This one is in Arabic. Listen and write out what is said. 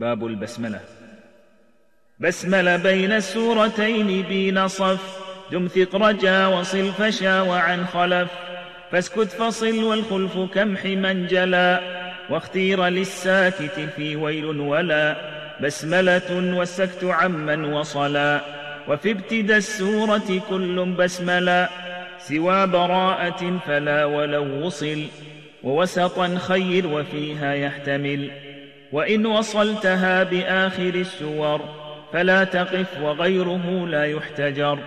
باب البسملة. بسمل بين السورتين بين صف دم ثق رجا وصل فشا وعن خلف. فاسكت فصل والخلف كمح من جلا. واختير للساكت في ويل ولا. بسملة والسكت عمن وصلا. وفي ابتدى السورة كل بسملا. سوى براءة فلا ولو وصل. ووسطا خير وفيها يحتمل. وإن وصلتها بآخر السور فلا تقف وغيره لا يحتجر.